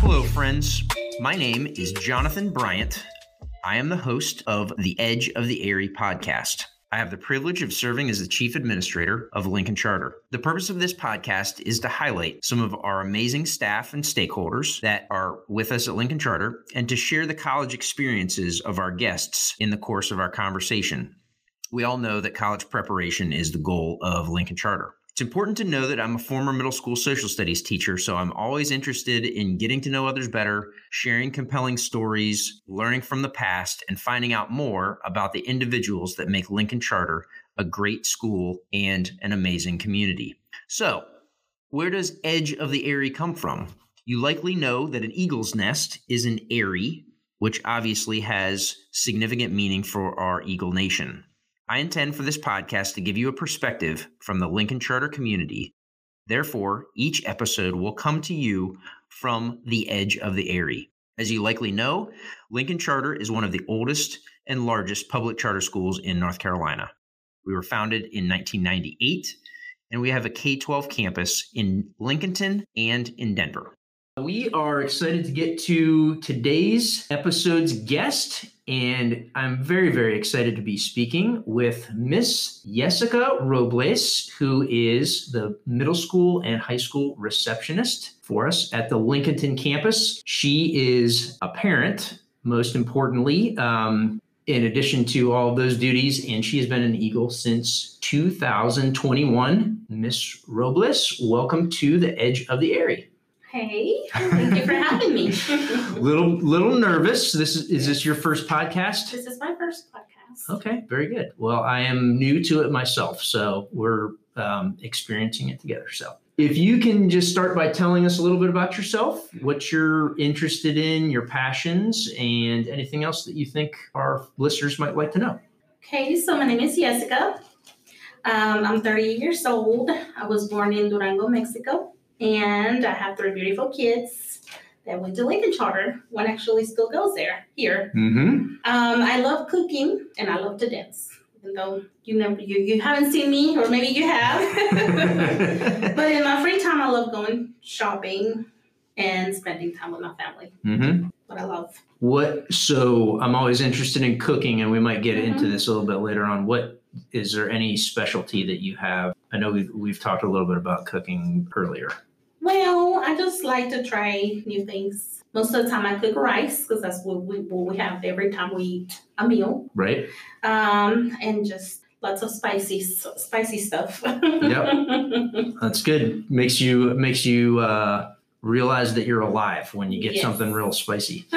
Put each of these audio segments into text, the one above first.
Hello, friends. My name is Jonathan Bryant. I am the host of the Edge of the Eyrie podcast. I have the privilege of serving as the chief administrator of Lincoln Charter. The purpose of this podcast is to highlight some of our amazing staff and stakeholders that are with us at Lincoln Charter and to share the college experiences of our guests in the course of our conversation. We all know that college preparation is the goal of Lincoln Charter. It's important to know that I'm a former middle school social studies teacher, so I'm always interested in getting to know others better, sharing compelling stories, learning from the past, and finding out more about the individuals that make Lincoln Charter a great school and an amazing community. So, where does Edge of the Eyrie come from? You likely know that an eagle's nest is an eyrie, which obviously has significant meaning for our Eagle Nation. I intend for this podcast to give you a perspective from the Lincoln Charter community. Therefore, each episode will come to you from the edge of the Eyrie. As you likely know, Lincoln Charter is one of the oldest and largest public charter schools in North Carolina. We were founded in 1998, and we have a K 12 campus in Lincolnton and in Denver. We are excited to get to today's episode's guest, and I'm very, very excited to be speaking with Miss Yesica Robles, who is the middle school and high school receptionist for us at the Lincolnton campus. She is a parent, most importantly, um, in addition to all those duties, and she has been an Eagle since 2021. Miss Robles, welcome to the Edge of the Eyrie. Hey, thank you for having me. little little nervous. This is is this your first podcast? This is my first podcast. Okay, very good. Well, I am new to it myself, so we're um, experiencing it together. So, if you can just start by telling us a little bit about yourself, what you're interested in, your passions, and anything else that you think our listeners might like to know. Okay, so my name is Yesica. Um, I'm 30 years old. I was born in Durango, Mexico and I have three beautiful kids that went to Lincoln Charter. One actually still goes there here. Mm-hmm. Um, I love cooking and I love to dance. Even though you never you, you haven't seen me or maybe you have, but in my free time I love going shopping and spending time with my family. Mm-hmm. What I love. What so I'm always interested in cooking, and we might get Mm-hmm. into this a little bit later on. What is there any specialty that you have? I know we've we've talked a little bit about cooking earlier. Well, I just like to try new things. Most of the time, I cook rice because that's what we, what we have every time we eat a meal, Right? um, and just lots of spicy spicy stuff. Yep. That's good. Makes you makes you uh, realize that you're alive when you get Yes. something real spicy.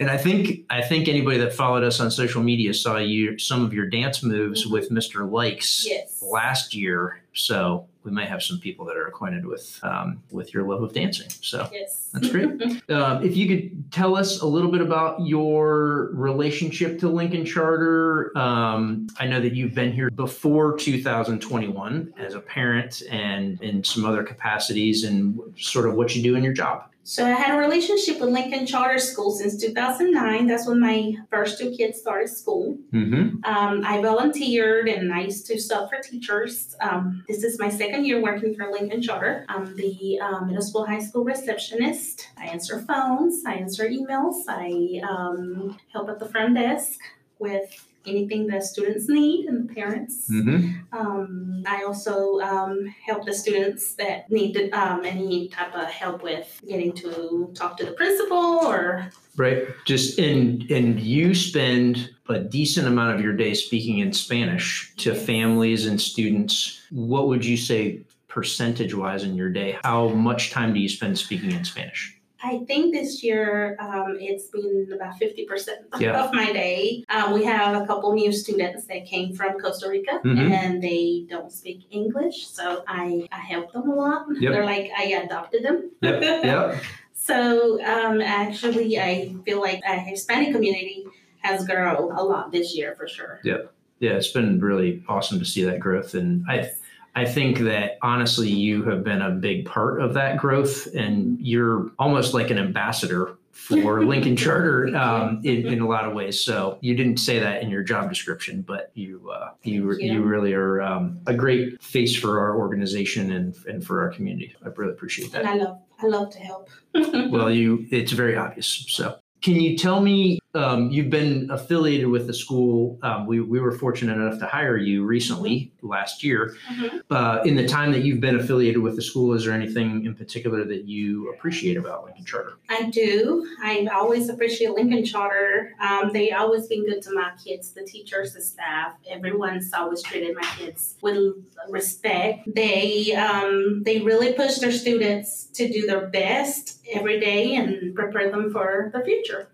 And I think I think anybody that followed us on social media saw you some of your dance moves with Mr. Likes yes. last year. So we might have some people that are acquainted with um, with your love of dancing. So Yes. That's great. uh, if you could tell us a little bit about your relationship to Lincoln Charter. Um, I know that you've been here before 2021 as a parent and in some other capacities, and sort of what you do in your job. So I had a relationship with Lincoln Charter School since 2009. That's when my first two kids started school. Mm-hmm. Um, I volunteered and I used to sub for teachers. Um, this is my second year working for Lincoln Charter. I'm the um, middle school, high school receptionist. I answer phones, I answer emails, I um, help at the front desk with anything that students need and the parents. Mm-hmm. Um, I also um, help the students that need um, any type of help with getting to talk to the principal or Right. Just and and you spend a decent amount of your day speaking in Spanish to families and students. What would you say percentage wise in your day? How much time do you spend speaking in Spanish? I think this year um, it's been about 50% Yeah. of my day. Um, we have a couple new students that came from Costa Rica Mhm. and they don't speak English. So I, I help them a lot. Yep. They're like, I adopted them. Yep. So um, actually, I feel like the Hispanic community has grown a lot this year for sure. Yep. Yeah, it's been really awesome to see that growth, and I, I think that honestly, you have been a big part of that growth, and you're almost like an ambassador for Lincoln Charter um, in, in a lot of ways. So you didn't say that in your job description, but you uh, you you. you really are um, a great face for our organization and and for our community. I really appreciate that. And I love, I love to help. Well, you it's very obvious. So can you tell me um, you've been affiliated with the school? Um, we we were fortunate enough to hire you recently last year. Mhm. Uh, in the time that you've been affiliated with the school, is there anything in particular that you appreciate about Lincoln Charter? I do. I always appreciate Lincoln Charter. Um, they always been good to my kids, the teachers, the staff. Everyone's always treated my kids with respect. They um, they really push their students to do their best every day and prepare them for the future.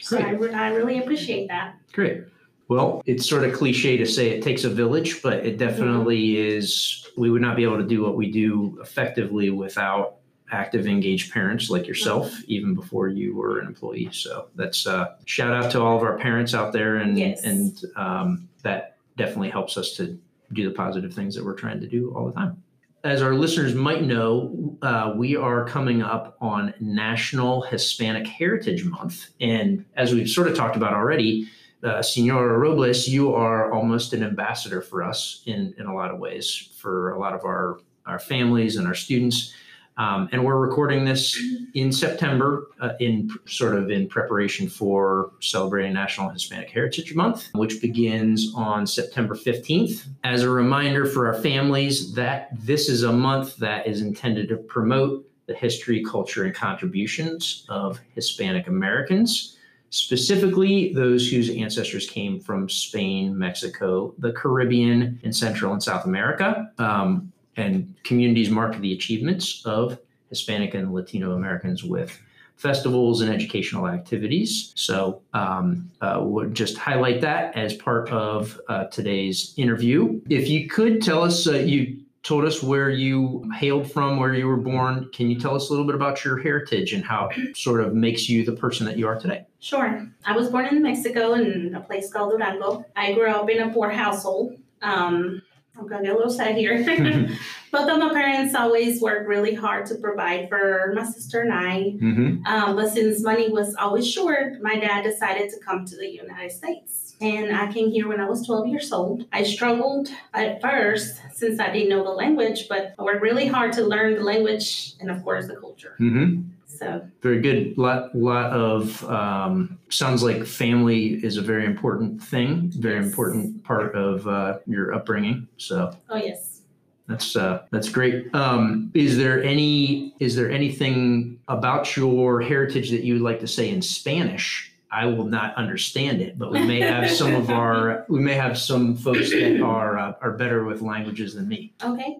So I, re- I really appreciate that. Great. Well, it's sort of cliche to say it takes a village, but it definitely is. We would not be able to do what we do effectively without active, engaged parents like yourself, even before you were an employee. So that's uh, shout out to all of our parents out there, and Yes. and um, that definitely helps us to do the positive things that we're trying to do all the time. As our listeners might know, uh, we are coming up on National Hispanic Heritage Month. And as we've sort of talked about already, uh, Senora Robles, you are almost an ambassador for us in, in a lot of ways for a lot of our, our families and our students. Um, and we're recording this in September, uh, in sort of in preparation for celebrating National Hispanic Heritage Month, which begins on September 15th. As a reminder for our families that this is a month that is intended to promote the history, culture, and contributions of Hispanic Americans, specifically those whose ancestors came from Spain, Mexico, the Caribbean, and Central and South America. Um, and communities mark the achievements of Hispanic and Latino Americans with festivals and educational activities. So, um, uh, would just highlight that as part of uh, today's interview. If you could tell us, uh, you told us where you hailed from, where you were born. Can you tell us a little bit about your heritage and how it sort of makes you the person that you are today? Sure. I was born in Mexico in a place called Durango. I grew up in a poor household. Um, I'm gonna get a little sad here. Both of my parents always worked really hard to provide for my sister and I. Mm-hmm. Um, but since money was always short, my dad decided to come to the United States. And I came here when I was 12 years old. I struggled at first since I didn't know the language, but I worked really hard to learn the language and, of course, the culture. Mm-hmm. So, Very good. Lot lot of um, sounds like family is a very important thing, very Yes. important part of uh, your upbringing. So oh, yes. that's uh, that's great. Um, is there any is there anything about your heritage that you would like to say in Spanish? I will not understand it, but we may have some of our we may have some folks that are uh, are better with languages than me. Ok.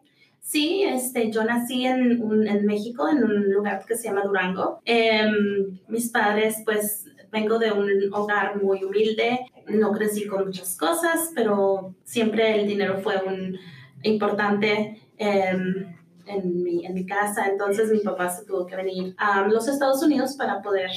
Sí, este, yo nací en, un- en México, en un lugar que se llama Durango. Em, mis padres, pues, vengo de un hogar muy humilde. No crecí con muchas cosas, pero siempre el dinero fue un importante em, en, mi, en mi casa. Entonces, mi papá se tuvo que venir a los Estados Unidos para poder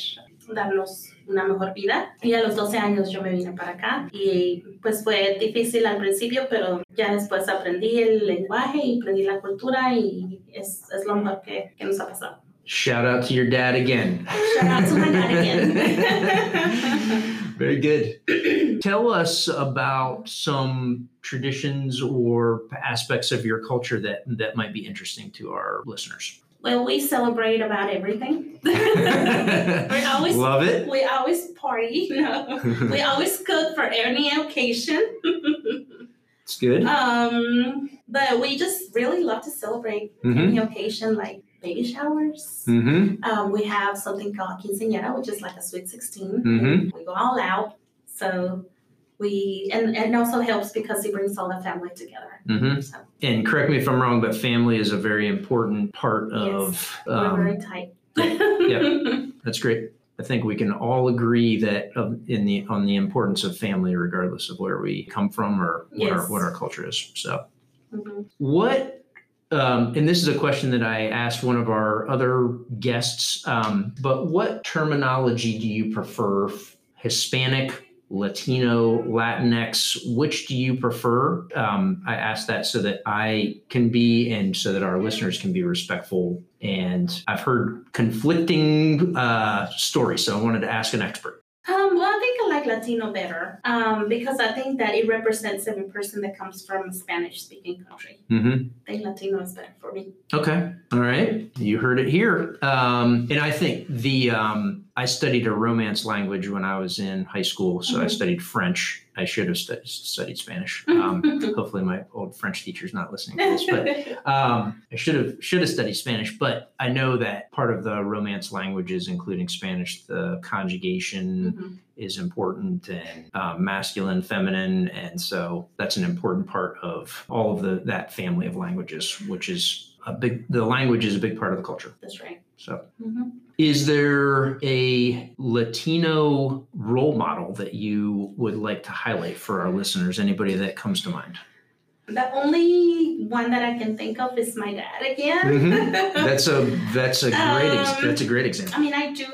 darnos una mejor vida. Y a los 12 años yo me vine para acá y pues fue difícil al principio, pero ya después aprendí el lenguaje y aprendí la cultura y es, es lo mejor que, que nos ha pasado. Shout out to your dad again. Shout out to my dad again. Very good. Tell us about some traditions or aspects of your culture that that might be interesting to our listeners. Well, we celebrate about everything. we always Love it. we always party. No. We always cook for any occasion. It's good. Um, but we just really love to celebrate Mhm. any occasion like baby showers. Mm-hmm. Um, we have something called quinceañera, which is like a sweet 16. Mhm. We go all out. So we, and, and it also helps because it brings all the family together. Mm-hmm. So And correct me if I'm wrong, but family is a very important part of. we're Um, very tight. Yeah, that's great. I think we can all agree that in the on the importance of family, regardless of where we come from or what our what our culture is. So. Mhm. What, um, and this is a question that I asked one of our other guests, um, but what terminology do you prefer? Hispanic, Latino, Latinx. Which do you prefer? Um, I ask that so that I can be and so that our listeners can be respectful. And I've heard conflicting uh, stories, so I wanted to ask an expert. Um, well, I think I like Latino better um, because I think that it represents every person that comes from a Spanish speaking country. Mm-hmm. I think Latino is better for me. Okay. All right. You heard it here. Um, and I think the um, I studied a Romance language when I was in high school, so I Mhm. studied French. I should have stu- studied Spanish. Um, hopefully, my old French teacher's not listening to this, but um, I should have should have studied Spanish. But I know that part of the Romance languages, including Spanish, the conjugation Mhm. is important and um, masculine, feminine, and so that's an important part of all of the that family of languages, which is a big. The language is a big part of the culture. That's right. So, Mhm. is there a Latino role model that you would like to highlight for our listeners? Anybody that comes to mind? The only one that I can think of is my dad again. Mhm. That's a that's a great ex- Um, that's a great example. I mean, I do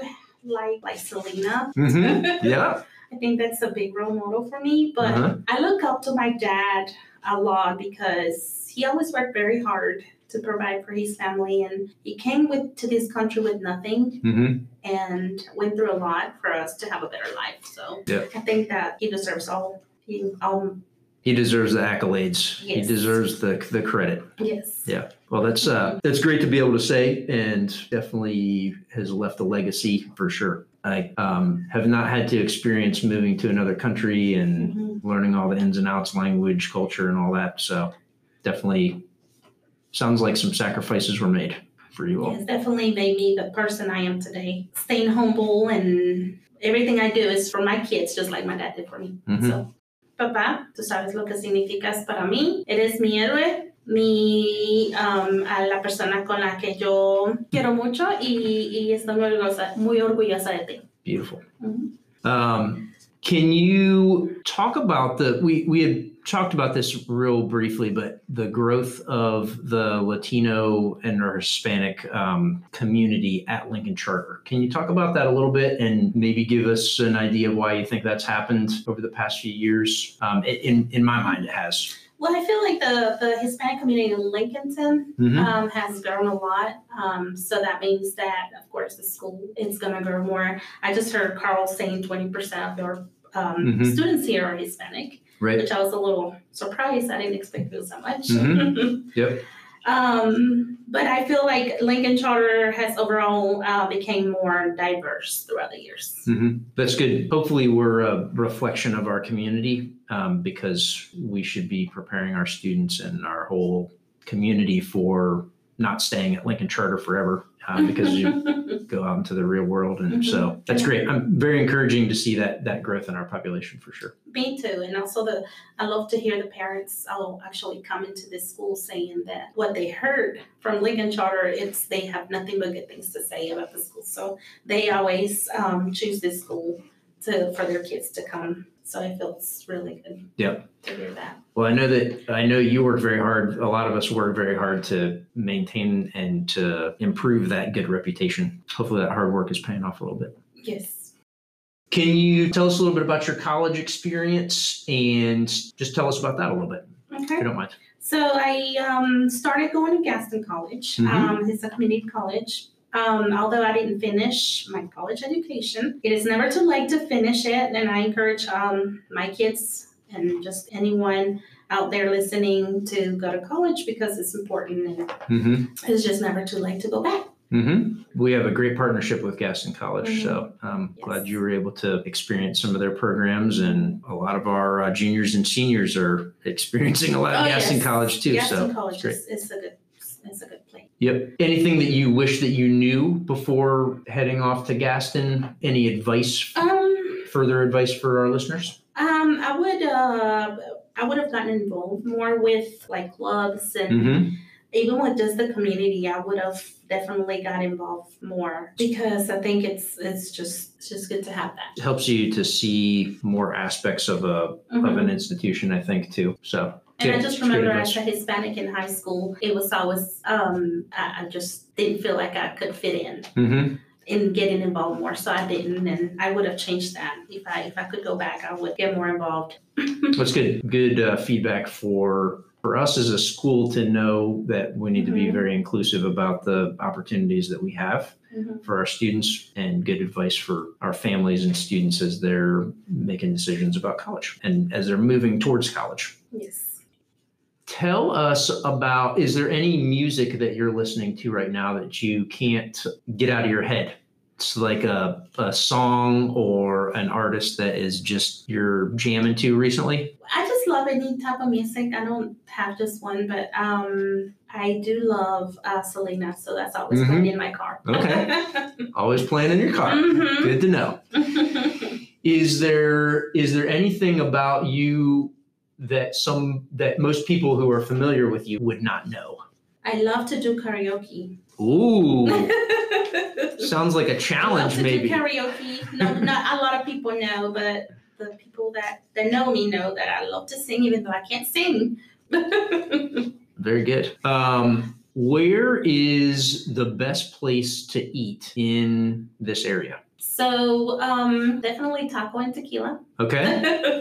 like like Selena. Mm-hmm. Yeah. I think that's a big role model for me. But Uh-huh. I look up to my dad a lot because he always worked very hard to provide for his family, and he came with to this country with nothing hmm and went through a lot for us to have a better life. So Yeah. I think that he deserves all. He, um, He deserves the accolades. He deserves the the credit. yes. Yeah. Well, that's uh, that's great to be able to say, and definitely has left a legacy for sure. I um, have not had to experience moving to another country and Mhm. learning all the ins and outs, language, culture, and all that. So, definitely sounds like some sacrifices were made for you all. It's definitely made me the person I am today. Staying humble and everything I do is for my kids, just like my dad did for me. Mhm. So, papá, tú sabes lo que significas para mí. Eres mi héroe, mi, um, a la persona con la que yo quiero mucho y, y estoy muy orgullosa, muy orgullosa de ti. Beautiful. Mhm. Um, can you talk about the we we had talked about this real briefly, but the growth of the Latino and or Hispanic um, community at Lincoln Charter. Can you talk about that a little bit and maybe give us an idea of why you think that's happened over the past few years? Um, in in my mind, it has. Well, I feel like the, the Hispanic community in Lincolnton Mhm. um, has grown a lot. Um, so that means that, of course, the school is going to grow more. I just heard Carl saying 20% of your um, Mhm. students here are Hispanic, Right. which I was a little surprised. I didn't expect it so much. Mhm. Yep. um, but I feel like Lincoln Charter has overall uh, became more diverse throughout the years. hmm That's good. Hopefully, we're a reflection of our community um, because we should be preparing our students and our whole community for not staying at Lincoln Charter forever uh, because you go out into the real world. And so that's great. I'm very encouraging to see that that growth in our population for sure. Me too, and also the I love to hear the parents oh, actually come into this school saying that what they heard from Lincoln Charter, it's they have nothing but good things to say about the school. So they always um, choose this school to for their kids to come. So I feel it's really good. Yep. To hear that. Well, I know that I know you work very hard. A lot of us work very hard to maintain and to improve that good reputation. Hopefully, that hard work is paying off a little bit. Yes. Can you tell us a little bit about your college experience and just tell us about that a little bit, Okay. if you don't mind? So I um, started going to Gaston College. Mhm. Um, it's a community college. Um, although I didn't finish my college education, it is never too late to finish it. And I encourage um, my kids and just anyone out there listening to go to college because it's important and Mm-hmm. it's just never too late to go back. Mm-hmm. We have a great partnership with Gaston College, Mhm. so I'm Yes. glad you were able to experience some of their programs. And a lot of our uh, juniors and seniors are experiencing a lot of Oh, Gaston yes. College too. Gaston so College it's is, is a good it's a good. Yep. Anything that you wish that you knew before heading off to Gaston? Any advice, Um, further advice for our listeners? um, I would uh, I would have gotten involved more with like clubs and Mm-hmm. even with just the community, I would have definitely got involved more because I think it's it's just it's just good to have that. It helps you to see more aspects of a of Mhm. an institution, I think, too. So And I just remember as a Hispanic in high school, it was always um, I, I just didn't feel like I could fit in. Mhm. in getting involved more. So I didn't, and I would have changed that if I if I could go back. I would get more involved. That's good. Good uh, feedback for for us as a school to know that we need to be Mhm. very inclusive about the opportunities that we have Mhm. for our students and good advice for our families and students as they're making decisions about college and as they're moving towards college. Yes. Tell us about is there any music that you're listening to right now that you can't get out of your head? It's like a, a song or an artist that is just you're jamming to recently? I just love any type of music. I don't have just one, but um, I do love uh, Selena, so that's always Mhm. playing in my car. Okay. Always playing in your car. Mhm. Good to know. Is there is there anything about you that some that most people who are familiar with you would not know? I love to do karaoke. Ooh, sounds like a I love challenge to maybe. do karaoke. No, not a lot of people know, but the people that, that know me know that I love to sing, even though I can't sing. Very good. Um, where is the best place to eat in this area? so um, definitely taco and tequila. Okay.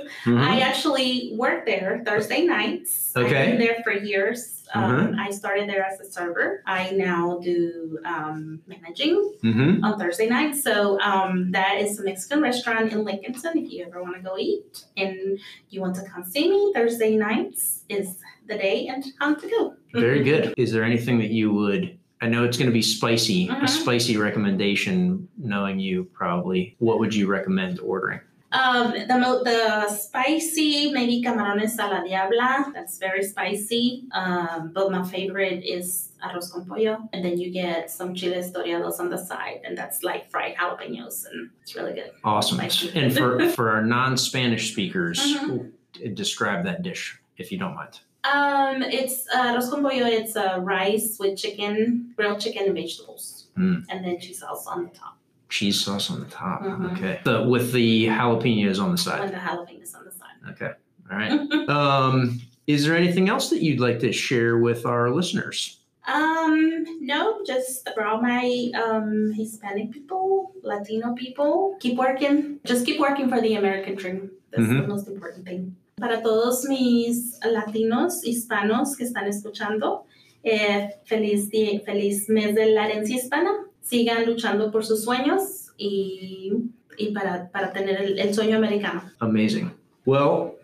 Mhm. I actually work there Thursday nights. I've Okay. been there for years. Um, I started there as a server. I now do um, managing Mhm. on Thursday nights. So um, that is a Mexican restaurant in Lincolnton. If you ever want to go eat and you want to come see me, Thursday nights is the day and time to go. Very good. Is there anything that you would? I know it's going to be spicy. A Mhm. spicy recommendation, knowing you probably. What would you recommend ordering? Um, the the spicy maybe camarones a la diabla. That's very spicy. Um, but my favorite is arroz con pollo, and then you get some chiles toreados on the side, and that's like fried jalapenos, and it's really good. Awesome. And for for our non-Spanish speakers, Mhm. describe that dish if you don't mind. Um, it's uh, arroz con pollo. It's uh, rice with chicken, grilled chicken, and vegetables, Mm. and then cheese sauce on the top, Cheese sauce on the top. Mhm. Okay. The, with the jalapenos on the side. and the jalapenos on the side. Okay. All right. Um, is there anything else that you'd like to share with our listeners? Um, no, just for all my um Hispanic people, Latino people, keep working. Just keep working for the American dream. That's the most important thing. Para todos mis latinos, hispanos que están escuchando, eh, feliz, feliz mes de la herencia hispana. Sigan luchando por sus sueños y, y para, para tener el, el sueño americano. Amazing. Well,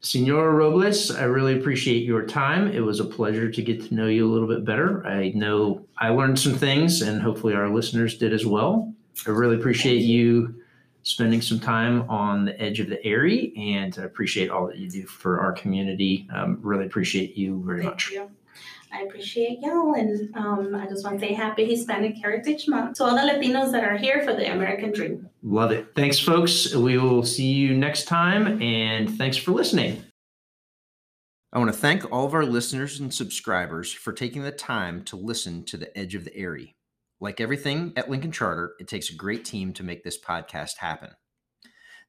Senora Robles, I really appreciate your time. It was a pleasure to get to know you a little bit better. I know I learned some things, and hopefully our listeners did as well. I really appreciate you spending some time on the edge of the Eyrie, and I appreciate all that you do for our community. Um, really appreciate you very Thank much. you. I appreciate y'all, and um, I just want to say Happy Hispanic Heritage Month to all the Latinos that are here for the American dream. Love it. Thanks, folks. We will see you next time, and thanks for listening. I want to thank all of our listeners and subscribers for taking the time to listen to The Edge of the Eyrie. Like everything at Lincoln Charter, it takes a great team to make this podcast happen.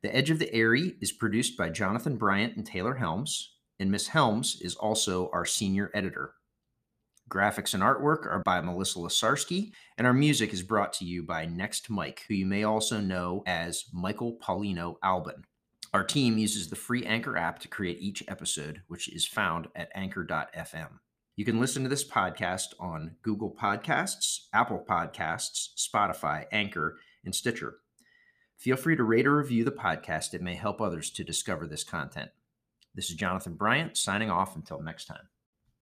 The Edge of the Eyrie is produced by Jonathan Bryant and Taylor Helms, and Miss Helms is also our senior editor. Graphics and artwork are by Melissa Lasarski, and our music is brought to you by Next Mike, who you may also know as Michael Paulino Albin. Our team uses the free Anchor app to create each episode, which is found at anchor.fm. You can listen to this podcast on Google Podcasts, Apple Podcasts, Spotify, Anchor, and Stitcher. Feel free to rate or review the podcast. It may help others to discover this content. This is Jonathan Bryant signing off until next time.